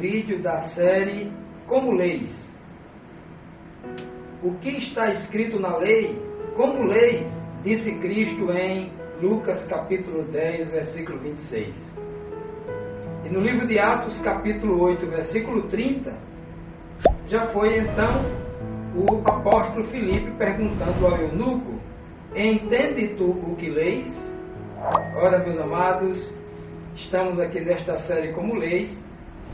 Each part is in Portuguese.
vídeo da série Como Leis. O que está escrito na lei? Como leis? Disse Cristo em Lucas capítulo 10, versículo 26. E no livro de Atos, capítulo 8, versículo 30, já foi então o apóstolo Filipe perguntando ao eunuco: Entende tu o que leis? Ora, meus amados, estamos aqui nesta série como leis,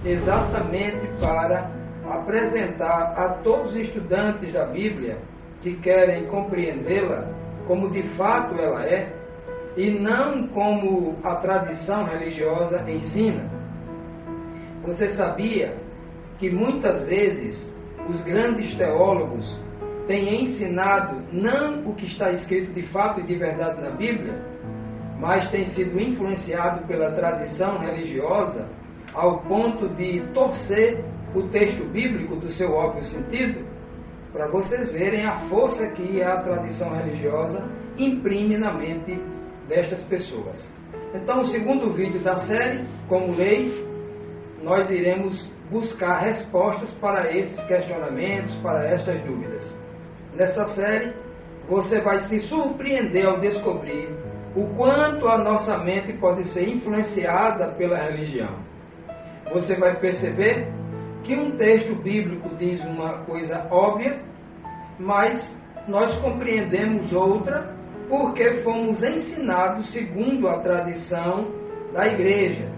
exatamente para apresentar a todos os estudantes da Bíblia que querem compreendê-la como de fato ela é, e não como a tradição religiosa ensina. Você sabia que muitas vezes os grandes teólogos têm ensinado não o que está escrito de fato e de verdade na Bíblia, mas têm sido influenciado pela tradição religiosa ao ponto de torcer o texto bíblico do seu óbvio sentido, para vocês verem a força que a tradição religiosa imprime na mente destas pessoas. Então, o segundo vídeo da série, como leis, nós iremos buscar respostas para esses questionamentos, para estas dúvidas. Nessa série, você vai se surpreender ao descobrir o quanto a nossa mente pode ser influenciada pela religião. Você vai perceber que um texto bíblico diz uma coisa óbvia, mas nós compreendemos outra porque fomos ensinados segundo a tradição da igreja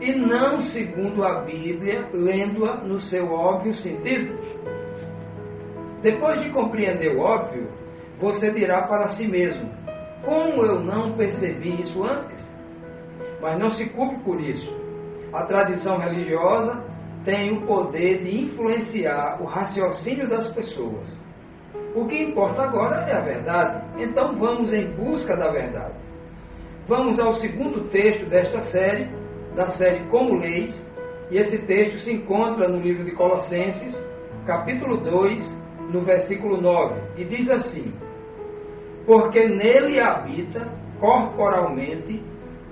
e não segundo a Bíblia, lendo-a no seu óbvio sentido. Depois de compreender o óbvio, você dirá para si mesmo: Como eu não percebi isso antes? Mas não se culpe por isso. A tradição religiosa tem o poder de influenciar o raciocínio das pessoas. O que importa agora é a verdade. Então vamos em busca da verdade. Vamos ao segundo texto desta série, da série Como Leis, e esse texto se encontra no livro de Colossenses, capítulo 2, no versículo 9, e diz assim: Porque nele habita corporalmente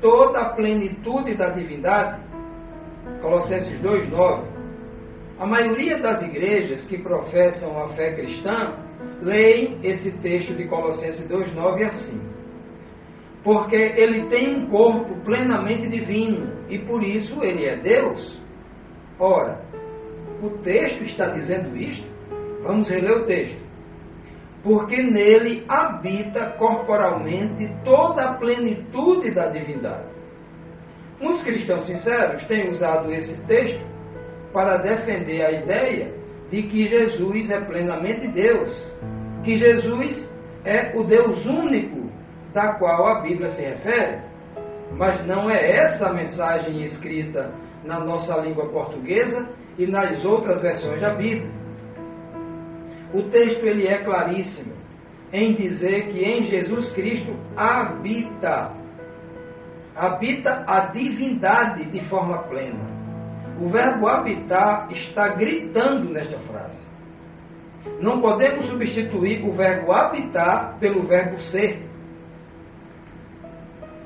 toda a plenitude da divindade. Colossenses 2, 9. A maioria das igrejas que professam a fé cristã leem esse texto de Colossenses 2,9 assim. Porque ele tem um corpo plenamente divino e por isso ele é Deus. Ora, o texto está dizendo isto? Vamos reler o texto. Porque nele habita corporalmente toda a plenitude da divindade. Muitos cristãos sinceros têm usado esse texto para defender a ideia de que Jesus é plenamente Deus, que Jesus é o Deus único da qual a Bíblia se refere. Mas não é essa a mensagem escrita na nossa língua portuguesa e nas outras versões da Bíblia. O texto ele é claríssimo em dizer que em Jesus Cristo habita habita a divindade de forma plena. O verbo habitar está gritando nesta frase. Não podemos substituir o verbo habitar pelo verbo ser.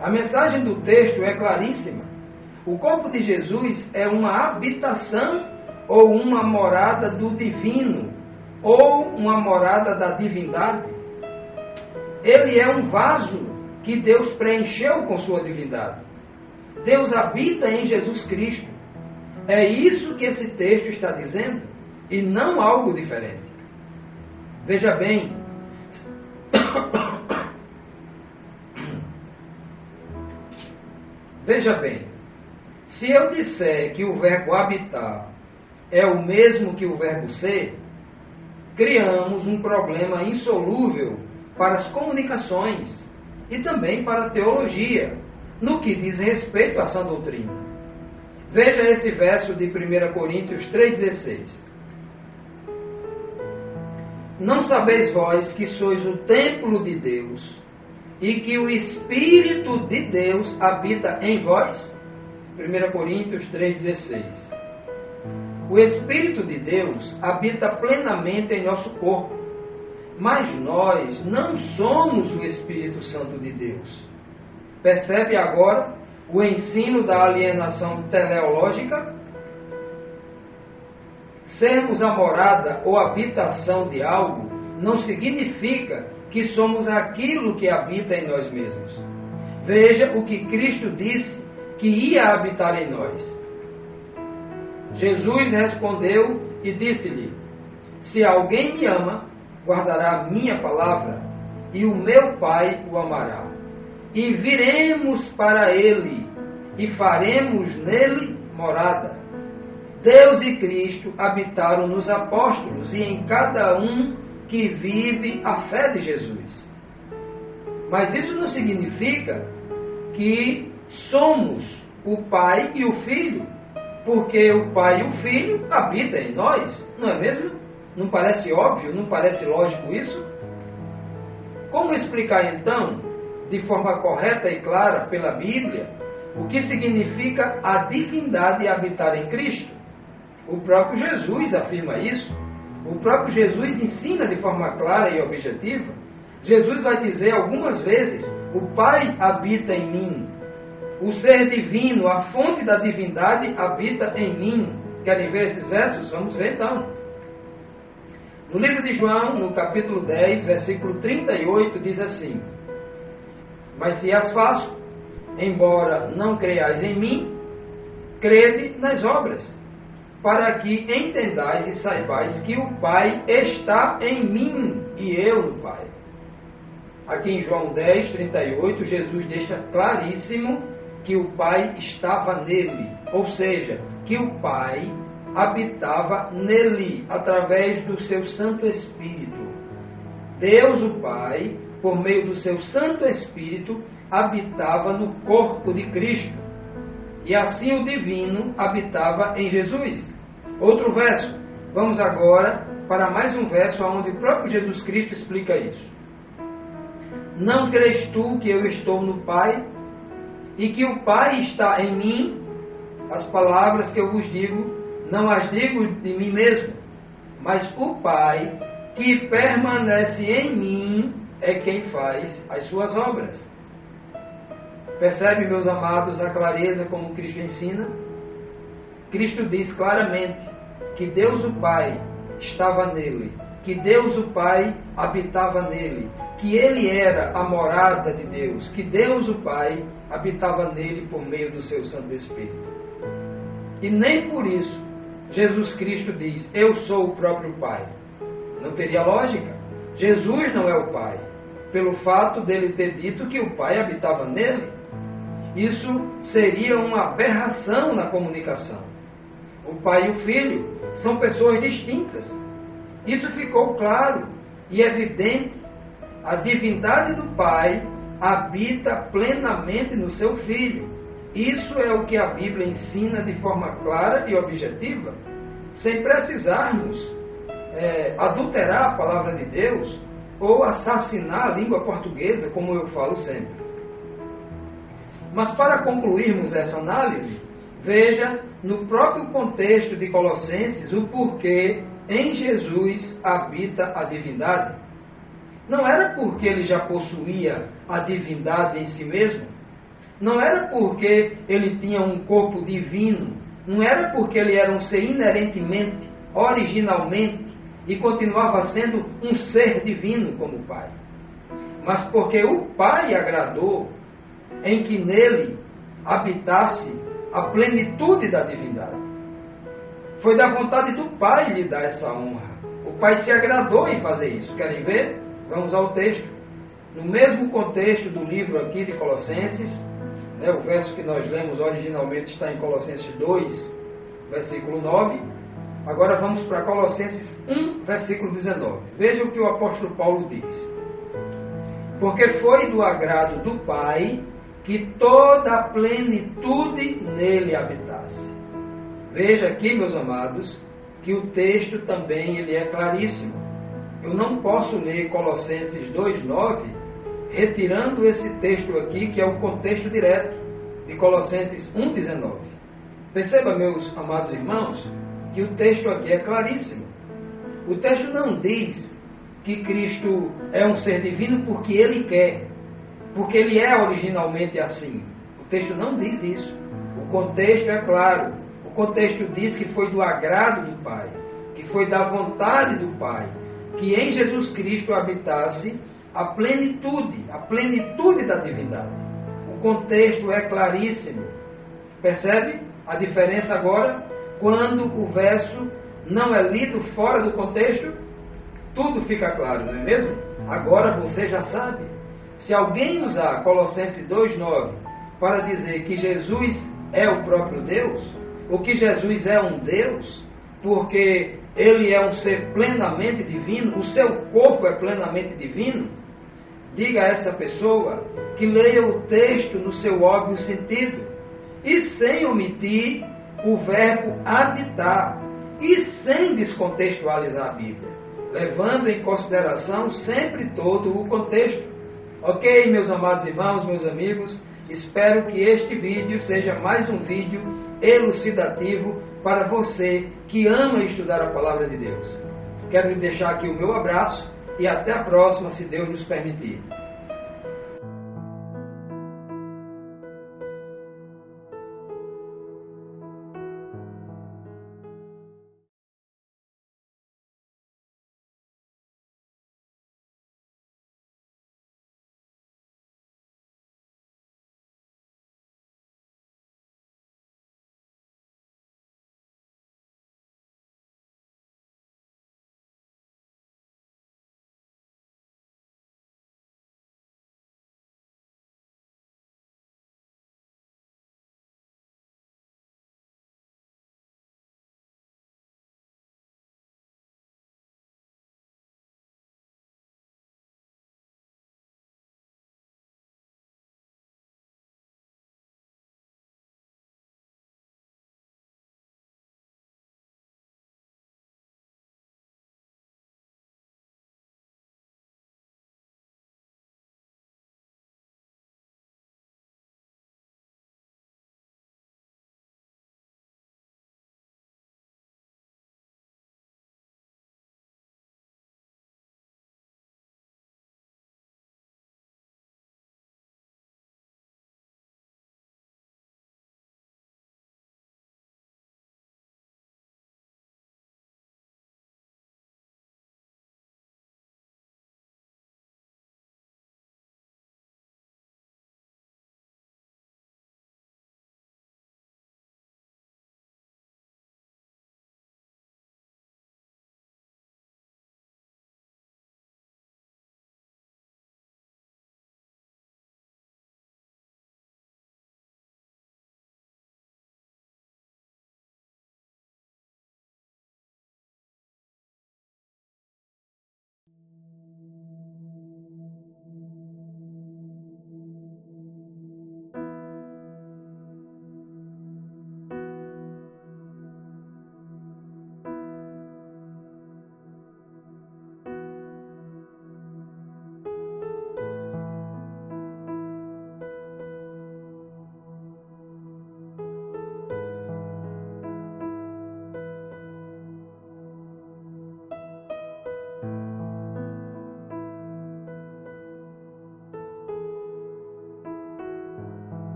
A mensagem do texto é claríssima. O corpo de Jesus é uma habitação ou uma morada do divino, ou uma morada da divindade. Ele é um vaso que Deus preencheu com sua divindade. Deus habita em Jesus Cristo. É isso que esse texto está dizendo e não algo diferente. Veja bem, veja bem, se eu disser que o verbo habitar é o mesmo que o verbo ser, criamos um problema insolúvel para as comunicações e também para a teologia, no que diz respeito à sã doutrina. Veja esse verso de 1 Coríntios 3,16. Não sabeis vós que sois o templo de Deus e que o Espírito de Deus habita em vós? 1 Coríntios 3,16. O Espírito de Deus habita plenamente em nosso corpo, mas nós não somos o Espírito Santo de Deus. Percebe agora o ensino da alienação teleológica? Sermos a morada ou habitação de algo não significa que somos aquilo que habita em nós mesmos. Veja o que Cristo disse que ia habitar em nós. Jesus respondeu e disse-lhe: Se alguém me ama, guardará a minha palavra, e o meu Pai o amará. E viremos para ele, e faremos nele morada. Deus e Cristo habitaram nos apóstolos e em cada um que vive a fé de Jesus. Mas isso não significa que somos o Pai e o Filho porque o Pai e o Filho habitam em nós, não é mesmo? Não parece óbvio, não parece lógico isso? Como explicar então, de forma correta e clara pela Bíblia, o que significa a divindade habitar em Cristo? O próprio Jesus afirma isso. O próprio Jesus ensina de forma clara e objetiva. Jesus vai dizer algumas vezes: O Pai habita em mim, o ser divino, a fonte da divindade, habita em mim. Querem ver esses versos? Vamos ver então. No livro de João, no capítulo 10, versículo 38, diz assim: Mas se as faço, embora não creiais em mim, crede nas obras, para que entendais e saibais que o Pai está em mim e eu no Pai. Aqui em João 10, 38, Jesus deixa claríssimo que o Pai estava nele, ou seja, que o Pai habitava nele através do seu Santo Espírito. Deus, o Pai, por meio do seu Santo Espírito, habitava no corpo de Cristo. E assim o divino habitava em Jesus. Outro verso. Vamos agora para mais um verso onde o próprio Jesus Cristo explica isso. Não crês tu que eu estou no Pai e que o Pai está em mim, as palavras que eu vos digo, não as digo de mim mesmo, mas o Pai que permanece em mim é quem faz as suas obras. Percebe, meus amados, a clareza como Cristo ensina? Cristo diz claramente que Deus o Pai estava nele, que Deus o Pai habitava nele, que ele era a morada de Deus, que Deus o Pai habitava nele por meio do seu Santo Espírito. E nem por isso Jesus Cristo diz: Eu sou o próprio Pai. Não teria lógica. Jesus não é o Pai, pelo fato dele ter dito que o Pai habitava nele. Isso seria uma aberração na comunicação. O Pai e o Filho são pessoas distintas. Isso ficou claro e evidente. A divindade do Pai habita plenamente no seu Filho. Isso é o que a Bíblia ensina de forma clara e objetiva, sem precisarmos é, adulterar a palavra de Deus ou assassinar a língua portuguesa, como eu falo sempre. Mas para concluirmos essa análise, veja no próprio contexto de Colossenses o porquê em Jesus habita a divindade. Não era porque ele já possuía a divindade em si mesmo. Não era porque ele tinha um corpo divino. Não era porque ele era um ser inerentemente, originalmente, e continuava sendo um ser divino como o Pai. Mas porque o Pai agradou em que nele habitasse a plenitude da divindade. Foi da vontade do Pai lhe dar essa honra. O Pai se agradou em fazer isso. Querem ver? Vamos ao texto. No mesmo contexto do livro aqui de Colossenses, né, o verso que nós lemos originalmente está em Colossenses 2, versículo 9. Agora vamos para Colossenses 1, versículo 19. Veja o que o apóstolo Paulo diz. Porque foi do agrado do Pai que toda a plenitude nele habitasse. Veja aqui, meus amados, que o texto também ele é claríssimo. Eu não posso ler Colossenses 2,9 retirando esse texto aqui, que é o contexto direto de Colossenses 1,19. Perceba, meus amados irmãos, que o texto aqui é claríssimo. O texto não diz que Cristo é um ser divino porque ele quer. porque ele é originalmente assim. O texto não diz isso. O contexto é claro. O contexto diz que foi do agrado do Pai, que foi da vontade do Pai, que em Jesus Cristo habitasse a plenitude, a plenitude da divindade. O contexto é claríssimo. Percebe a diferença agora? Quando o verso não é lido fora do contexto, tudo fica claro, não é mesmo? Agora você já sabe. Se alguém usar Colossenses 2,9 para dizer que Jesus é o próprio Deus, ou que Jesus é um Deus, porque ele é um ser plenamente divino, o seu corpo é plenamente divino, diga a essa pessoa que leia o texto no seu óbvio sentido. E sem omitir o verbo habitar. E sem descontextualizar a Bíblia, levando em consideração sempre todo o contexto. Ok, meus amados irmãos, meus amigos, espero que este vídeo seja mais um vídeo elucidativo para você que ama estudar a palavra de Deus. Quero lhe deixar aqui o meu abraço e até a próxima, se Deus nos permitir.